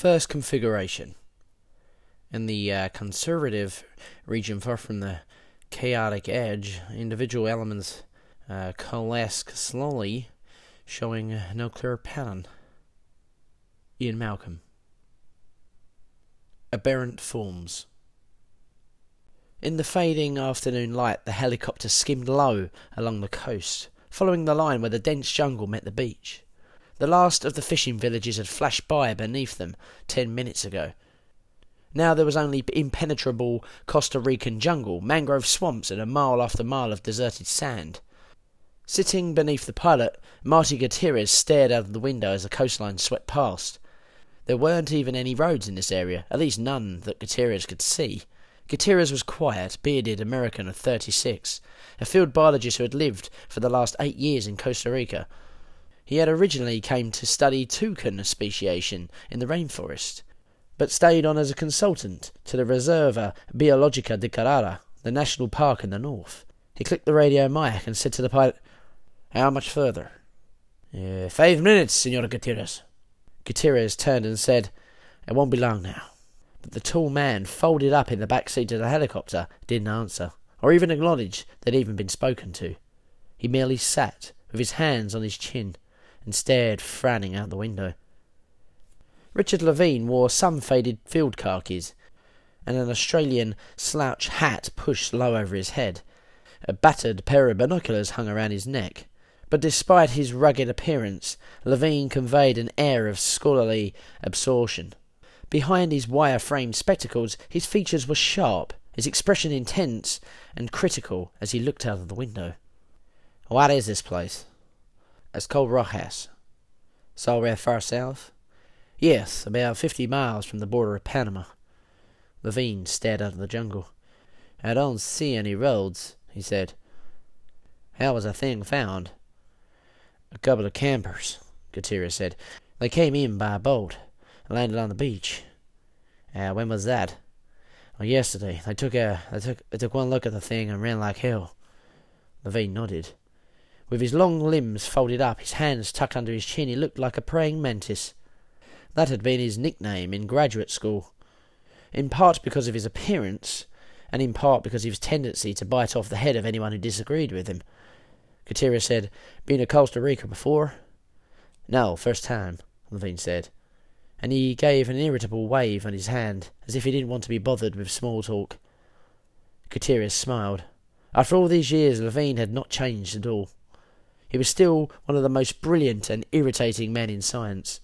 First configuration. In the uh, conservative region far from the chaotic edge, individual elements uh, coalesce slowly, showing no clear pattern. Ian Malcolm. Aberrant forms. In the fading afternoon light, the helicopter skimmed low along the coast, following the line where the dense jungle met the beach. The last of the fishing villages had flashed by beneath them ten minutes ago. Now there was only impenetrable Costa Rican jungle, mangrove swamps, and a mile after mile of deserted sand. Sitting beneath the pilot, Marty Gutierrez stared out of the window as the coastline swept past. There weren't even any roads in this area, at least none that Gutierrez could see. Gutierrez was quiet, bearded American of 36, a field biologist who had lived for the last eight years in Costa Rica, he had originally came to study toucan speciation in the rainforest, but stayed on as a consultant to the Reserva Biologica de Carara, the national park in the north. He clicked the radio mic and said to the pilot, How much further? Uh, five minutes, Senor Gutierrez. Gutierrez turned and said, It won't be long now. But the tall man, folded up in the back seat of the helicopter, didn't answer, or even acknowledge that he'd even been spoken to. He merely sat, with his hands on his chin, and stared frowning out the window. Richard Levine wore some faded field khakis and an Australian slouch hat pushed low over his head. A battered pair of binoculars hung around his neck. But despite his rugged appearance, Levine conveyed an air of scholarly absorption. Behind his wire framed spectacles, his features were sharp, his expression intense and critical as he looked out of the window. What is this place? It's called Rojas. Somewhere far south? Yes, about fifty miles from the border of Panama. Levine stared out of the jungle. I don't see any roads, he said. How was the thing found? A couple of campers, Gutierrez said. They came in by boat and landed on the beach. Uh, when was that? Yesterday. They took a they took they took one look at the thing and ran like hell. Levine nodded. With his long limbs folded up, his hands tucked under his chin, he looked like a praying mantis. That had been his nickname in graduate school, in part because of his appearance, and in part because of his tendency to bite off the head of anyone who disagreed with him. Gutierrez said, Been to Costa Rica before? No, first time, Levine said, and he gave an irritable wave on his hand, as if he didn't want to be bothered with small talk. Gutierrez smiled. After all these years, Levine had not changed at all. He was still one of the most brilliant and irritating men in science.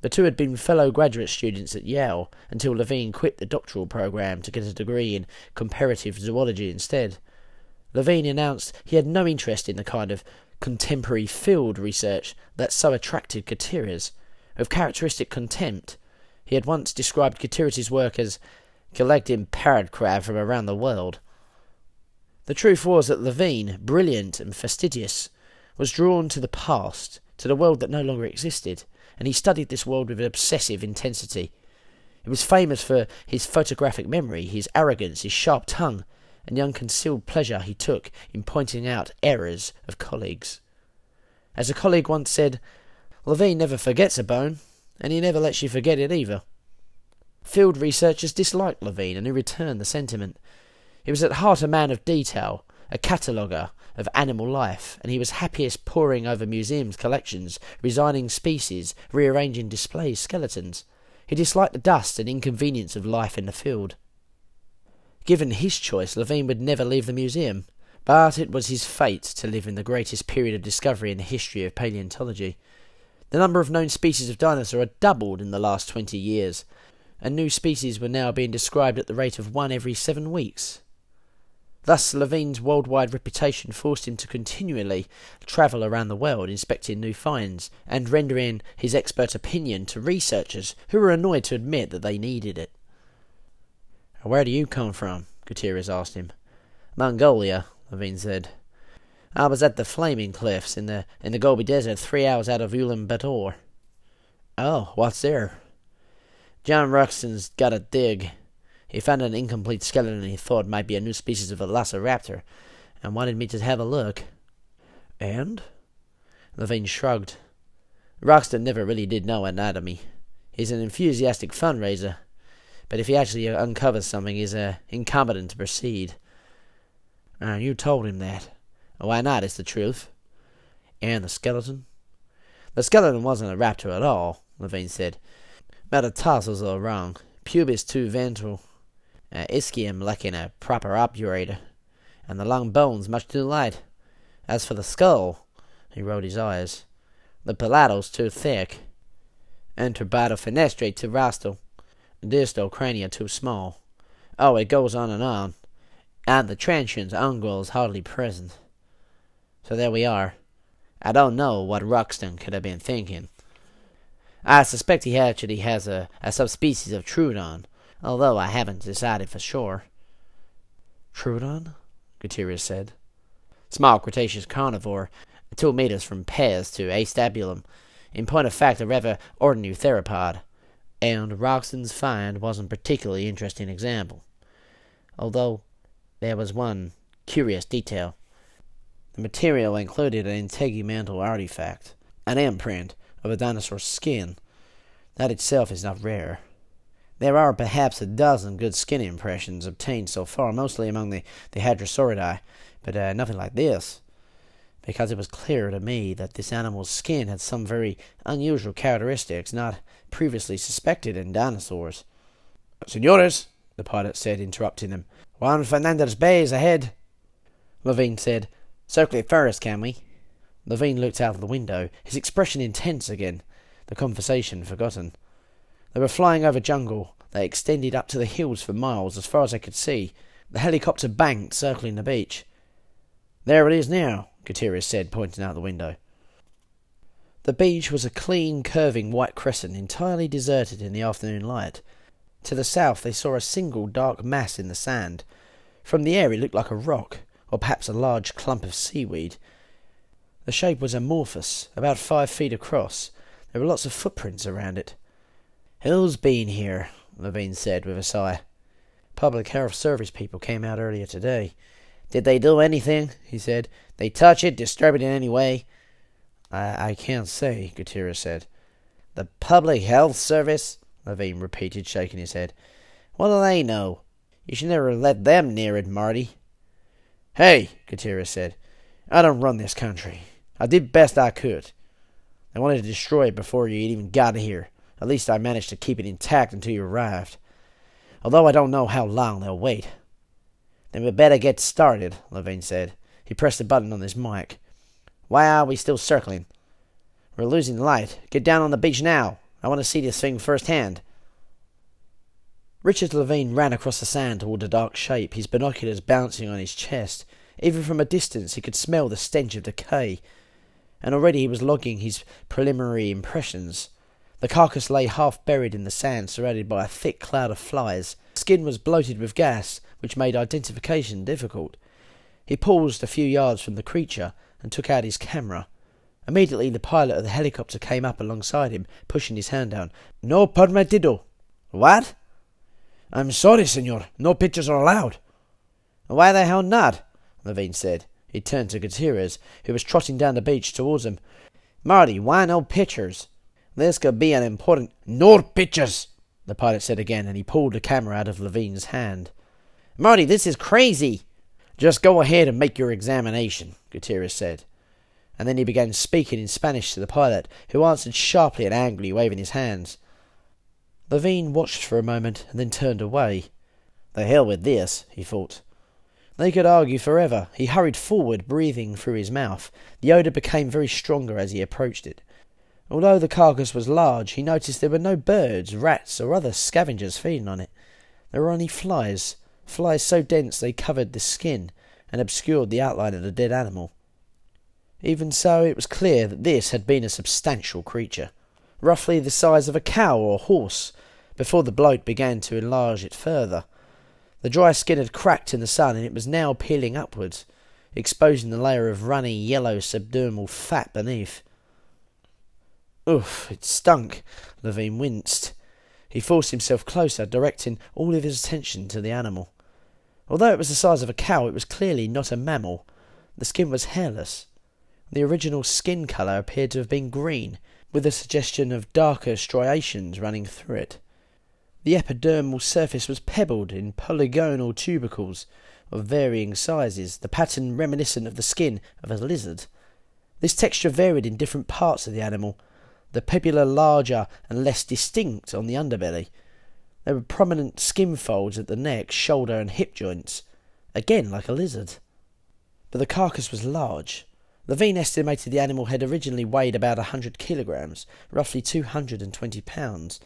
The two had been fellow graduate students at Yale until Levine quit the doctoral program to get a degree in comparative zoology instead. Levine announced he had no interest in the kind of contemporary field research that so attracted Gutierrez. With characteristic contempt, he had once described Gutierrez's work as collecting parrot crab from around the world. The truth was that Levine, brilliant and fastidious, was drawn to the past, to the world that no longer existed, and he studied this world with obsessive intensity. He was famous for his photographic memory, his arrogance, his sharp tongue, and the unconcealed pleasure he took in pointing out errors of colleagues. As a colleague once said, Levine never forgets a bone, and he never lets you forget it either. Field researchers disliked Levine, and he returned the sentiment. He was at heart a man of detail, a cataloguer of animal life, and he was happiest poring over museums' collections, resigning species, rearranging displays, skeletons. He disliked the dust and inconvenience of life in the field. Given his choice, Levine would never leave the museum, but it was his fate to live in the greatest period of discovery in the history of paleontology. The number of known species of dinosaur had doubled in the last twenty years, and new species were now being described at the rate of one every seven weeks. Thus, Levine's worldwide reputation forced him to continually travel around the world inspecting new finds and rendering his expert opinion to researchers who were annoyed to admit that they needed it. Where do you come from? Gutierrez asked him. Mongolia, Levine said. I was at the Flaming Cliffs in the in the Gobi Desert, three hours out of Ulaanbaatar. Oh, what's there? John Roxton's got a dig. He found an incomplete skeleton he thought might be a new species of velociraptor, and wanted me to have a look. And? Levine shrugged. Roxton never really did know anatomy. He's an enthusiastic fundraiser, but if he actually uncovers something, he's uh, incompetent to proceed. Uh, you told him that. Why not? It's the truth. And the skeleton? The skeleton wasn't a raptor at all, Levine said. Metatarsals are wrong. Pubis too ventral. Uh, ischium lacking a proper obturator. And the long bones much too light. As for the skull, he rolled his eyes. The palatals too thick. Antorbital fenestrae too rostral distal crania too small. Oh, it goes on and on. And the transient ungual is hardly present. So there we are. I don't know what Roxton could have been thinking. I suspect he actually has a, a subspecies of Troodon, although I haven't decided for sure. Troodon? Gutierrez said. Small Cretaceous carnivore, two meters from pes to acetabulum. In point of fact, a rather ordinary theropod and Roxton's find wasn't a particularly interesting example. Although there was one curious detail. The material included an integumental artifact, an imprint of a dinosaur's skin. That itself is not rare. There are perhaps a dozen good skin impressions obtained so far, mostly among the, the Hadrosauridae, but uh, nothing like this because it was clear to me that this animal's skin had some very unusual characteristics not previously suspected in dinosaurs. Senores, the pilot said, interrupting them, Juan Fernandez Bay is ahead. Levine said, Circle it first, can we? Levine looked out of the window, his expression intense again, the conversation forgotten. They were flying over jungle They extended up to the hills for miles as far as they could see, the helicopter banked circling the beach. There it is now, Gutierrez said, pointing out the window. The beach was a clean, curving white crescent, entirely deserted in the afternoon light. To the south they saw a single dark mass in the sand. From the air it looked like a rock, or perhaps a large clump of seaweed. The shape was amorphous, about five feet across. There were lots of footprints around it. Who's been here? Levine said with a sigh. Public Health Service people came out earlier today. Did they do anything? he said. They touch it, disturb it in any way? I, I can't say, Gutierrez said. The Public Health Service? Levine repeated, shaking his head. What do they know? You should never let them near it, Marty. Hey, Gutierrez said. I don't run this country. I did best I could. I wanted to destroy it before you even got here. At least I managed to keep it intact until you arrived. Although I don't know how long they'll wait. Then we'd better get started, Levine said. He pressed a button on his mic. Why are we still circling? We're losing light. Get down on the beach now. I want to see this thing firsthand. Richard Levine ran across the sand toward the dark shape, his binoculars bouncing on his chest. Even from a distance he could smell the stench of decay, and already he was logging his preliminary impressions. The carcass lay half buried in the sand, surrounded by a thick cloud of flies. The skin was bloated with gas, which made identification difficult. He paused a few yards from the creature and took out his camera. Immediately the pilot of the helicopter came up alongside him, pushing his hand down. No permitido. What? I'm sorry, senor. No pictures are allowed. Why the hell not? Levine said. He turned to Gutierrez, who was trotting down the beach towards him. Marty, why no pictures? This could be an important. No pictures! The pilot said again, and he pulled the camera out of Levine's hand. Marty, this is crazy! Just go ahead and make your examination, Gutierrez said. And then he began speaking in Spanish to the pilot, who answered sharply and angrily, waving his hands. Levine watched for a moment and then turned away. The hell with this, he thought. They could argue forever. He hurried forward, breathing through his mouth. The odour became very stronger as he approached it. Although the carcass was large, he noticed there were no birds, rats, or other scavengers feeding on it. There were only flies, flies so dense they covered the skin and obscured the outline of the dead animal. Even so, it was clear that this had been a substantial creature, roughly the size of a cow or horse, before the bloat began to enlarge it further. The dry skin had cracked in the sun, and it was now peeling upwards, exposing the layer of runny yellow subdermal fat beneath. Oof, it stunk. Levine winced. He forced himself closer, directing all of his attention to the animal. Although it was the size of a cow, it was clearly not a mammal. The skin was hairless. The original skin colour appeared to have been green, with a suggestion of darker striations running through it. The epidermal surface was pebbled in polygonal tubercles of varying sizes, the pattern reminiscent of the skin of a lizard. This texture varied in different parts of the animal, the pebula larger and less distinct on the underbelly. There were prominent skin folds at the neck, shoulder, and hip joints, again like a lizard. But the carcass was large. Levine estimated the animal had originally weighed about a hundred kilograms, roughly two hundred and twenty pounds.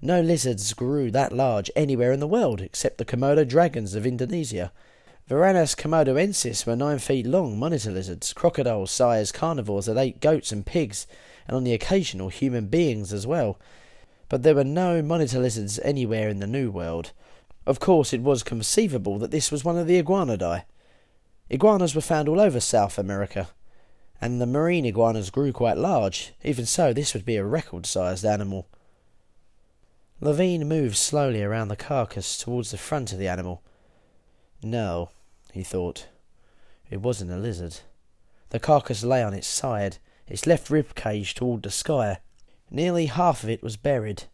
No lizards grew that large anywhere in the world except the Komodo dragons of Indonesia. Varanus komodoensis were nine feet long monitor lizards, crocodile sized carnivores that ate goats and pigs, and on the occasional human beings as well. But there were no monitor lizards anywhere in the New World. Of course, it was conceivable that this was one of the iguanidae. Iguanas were found all over South America, and the marine iguanas grew quite large. Even so, this would be a record sized animal. Levine moved slowly around the carcass towards the front of the animal. No, he thought. It wasn't a lizard. The carcass lay on its side, its left rib cage toward the sky. Nearly half of it was buried.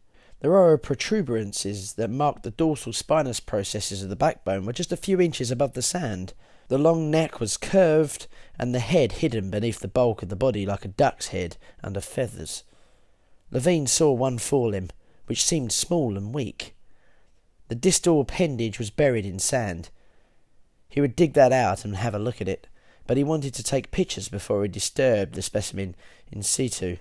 The row of protuberances that marked the dorsal spinous processes of the backbone were just a few inches above the sand. The long neck was curved, and the head hidden beneath the bulk of the body like a duck's head under feathers. Levine saw one forelimb, which seemed small and weak. The distal appendage was buried in sand. He would dig that out and have a look at it, but he wanted to take pictures before he disturbed the specimen in situ.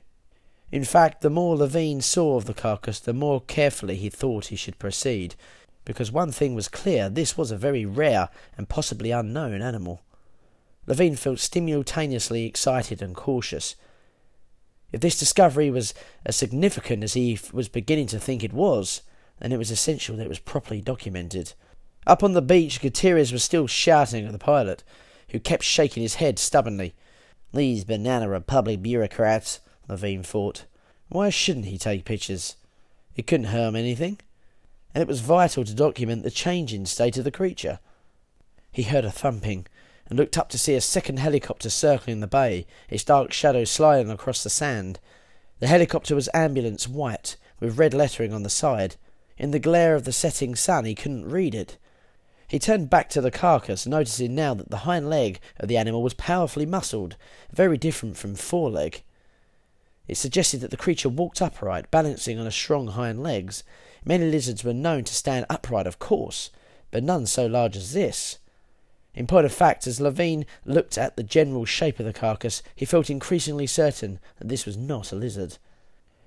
In fact, the more Levine saw of the carcass, the more carefully he thought he should proceed, because one thing was clear this was a very rare and possibly unknown animal. Levine felt simultaneously excited and cautious. If this discovery was as significant as he was beginning to think it was, then it was essential that it was properly documented. Up on the beach, Gutierrez was still shouting at the pilot, who kept shaking his head stubbornly. These Banana Republic bureaucrats, Levine thought. Why shouldn't he take pictures? It couldn't harm anything. And it was vital to document the changing state of the creature. He heard a thumping, and looked up to see a second helicopter circling the bay, its dark shadow sliding across the sand. The helicopter was ambulance white, with red lettering on the side. In the glare of the setting sun, he couldn't read it. He turned back to the carcass, noticing now that the hind leg of the animal was powerfully muscled, very different from foreleg. It suggested that the creature walked upright, balancing on a strong hind legs. Many lizards were known to stand upright, of course, but none so large as this. In point of fact, as Levine looked at the general shape of the carcass, he felt increasingly certain that this was not a lizard.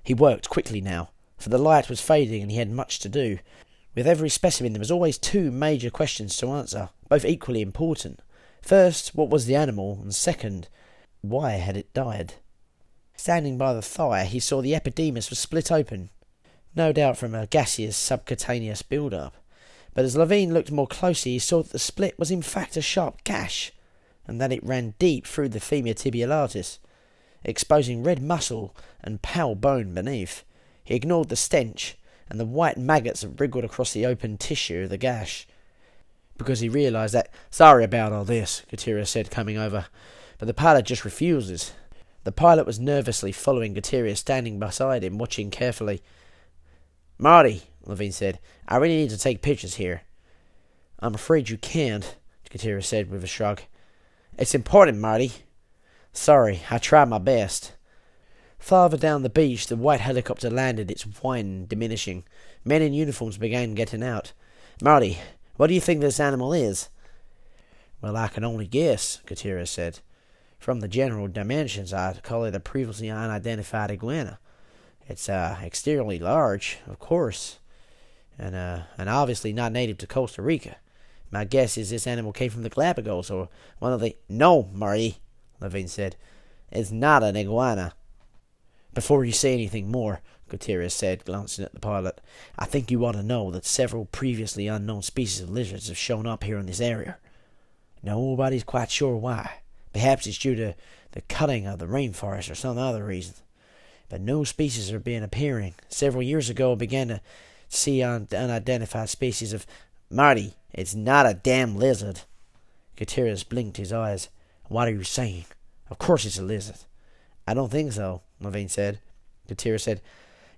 He worked quickly now, for the light was fading and he had much to do. With every specimen, there was always two major questions to answer, both equally important. First, what was the animal? And second, why had it died? Standing by the thigh, he saw the epidermis was split open, no doubt from a gaseous subcutaneous build-up. But as Levine looked more closely, he saw that the split was in fact a sharp gash, and that it ran deep through the femur tibialis, exposing red muscle and pale bone beneath. He ignored the stench and the white maggots wriggled across the open tissue of the gash. Because he realized that, sorry about all this, Gutierrez said, coming over, but the pilot just refuses. The pilot was nervously following Gutierrez, standing beside him, watching carefully. Marty, Levine said, I really need to take pictures here. I'm afraid you can't, Gutierrez said with a shrug. It's important, Marty. Sorry, I tried my best. Farther down the beach, the white helicopter landed, its whine diminishing. Men in uniforms began getting out. Marty, what do you think this animal is? Well, I can only guess, Gutierrez said. From the general dimensions, I'd call it a previously unidentified iguana. It's uh, exteriorly large, of course, and uh, and obviously not native to Costa Rica. My guess is this animal came from the Galapagos or one of the. No, Marty, Levine said. It's not an iguana. Before you say anything more, Gutierrez said, glancing at the pilot, I think you ought to know that several previously unknown species of lizards have shown up here in this area. Nobody's quite sure why. Perhaps it's due to the cutting of the rainforest or some other reason. But new species are being appearing. Several years ago, I began to see un- unidentified species of. Marty, it's not a damn lizard. Gutierrez blinked his eyes. What are you saying? Of course it's a lizard. I don't think so, Levine said. Gutierrez said.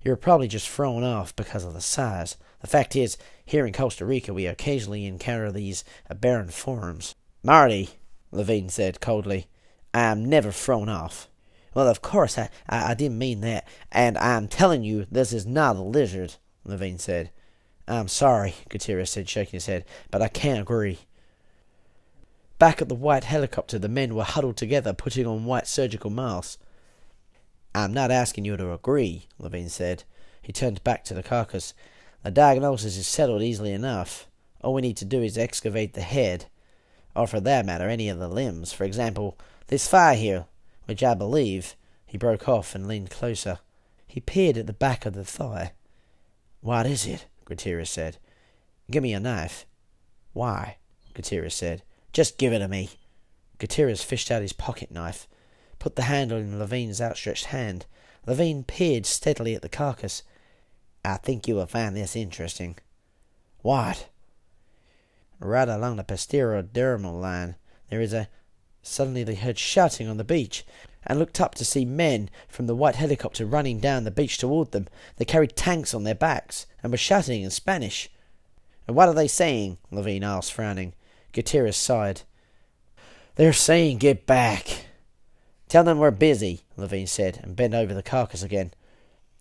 You're probably just thrown off because of the size. The fact is, here in Costa Rica, we occasionally encounter these aberrant forms. Marty, Levine said coldly, I am never thrown off. Well, of course, I, I, I didn't mean that, and I'm telling you this is not a lizard, Levine said. I'm sorry, Gutierrez said, shaking his head, but I can't agree. Back at the white helicopter, the men were huddled together, putting on white surgical masks. I'm not asking you to agree, Levine said. He turned back to the carcass. The diagnosis is settled easily enough. All we need to do is excavate the head, or for that matter, any of the limbs. For example, this thigh here, which I believe. He broke off and leaned closer. He peered at the back of the thigh. What is it? Gutierrez said. Give me a knife. Why? Gutierrez said. Just give it to me. Gutierrez fished out his pocket knife put the handle in Levine's outstretched hand. Levine peered steadily at the carcass. I think you will find this interesting. What? Right along the posterodermal line, there is a. Suddenly they heard shouting on the beach, and looked up to see men from the white helicopter running down the beach toward them. They carried tanks on their backs, and were shouting in Spanish. And what are they saying? Levine asked, frowning. Gutierrez sighed. They're saying get back. Tell them we're busy, Levine said, and bent over the carcass again.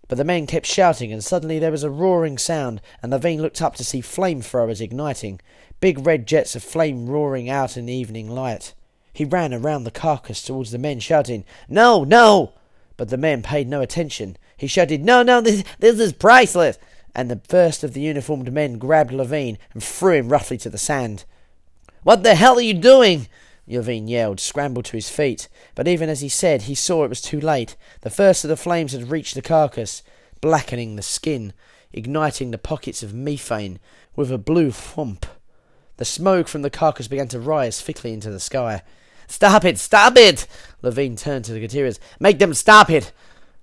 But the men kept shouting, and suddenly there was a roaring sound, and Levine looked up to see flamethrowers igniting, big red jets of flame roaring out in the evening light. He ran around the carcass towards the men, shouting, No, no! But the men paid no attention. He shouted, No, no, this, this is priceless! And the first of the uniformed men grabbed Levine and threw him roughly to the sand. What the hell are you doing? Levine yelled, scrambled to his feet, but even as he said, he saw it was too late. The first of the flames had reached the carcass, blackening the skin, igniting the pockets of methane with a blue thump. The smoke from the carcass began to rise thickly into the sky. Stop it! Stop it! Levine turned to the Gutierrez. Make them stop it!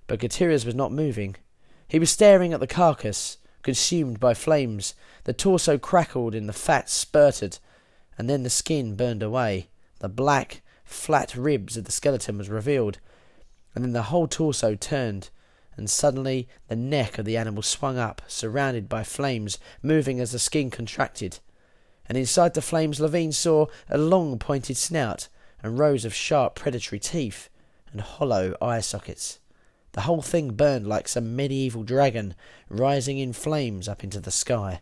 But Gutierrez was not moving. He was staring at the carcass, consumed by flames. The torso crackled and the fat spurted, and then the skin burned away. The black, flat ribs of the skeleton was revealed, and then the whole torso turned, and suddenly the neck of the animal swung up, surrounded by flames, moving as the skin contracted. And inside the flames Levine saw a long pointed snout, and rows of sharp predatory teeth, and hollow eye sockets. The whole thing burned like some medieval dragon rising in flames up into the sky.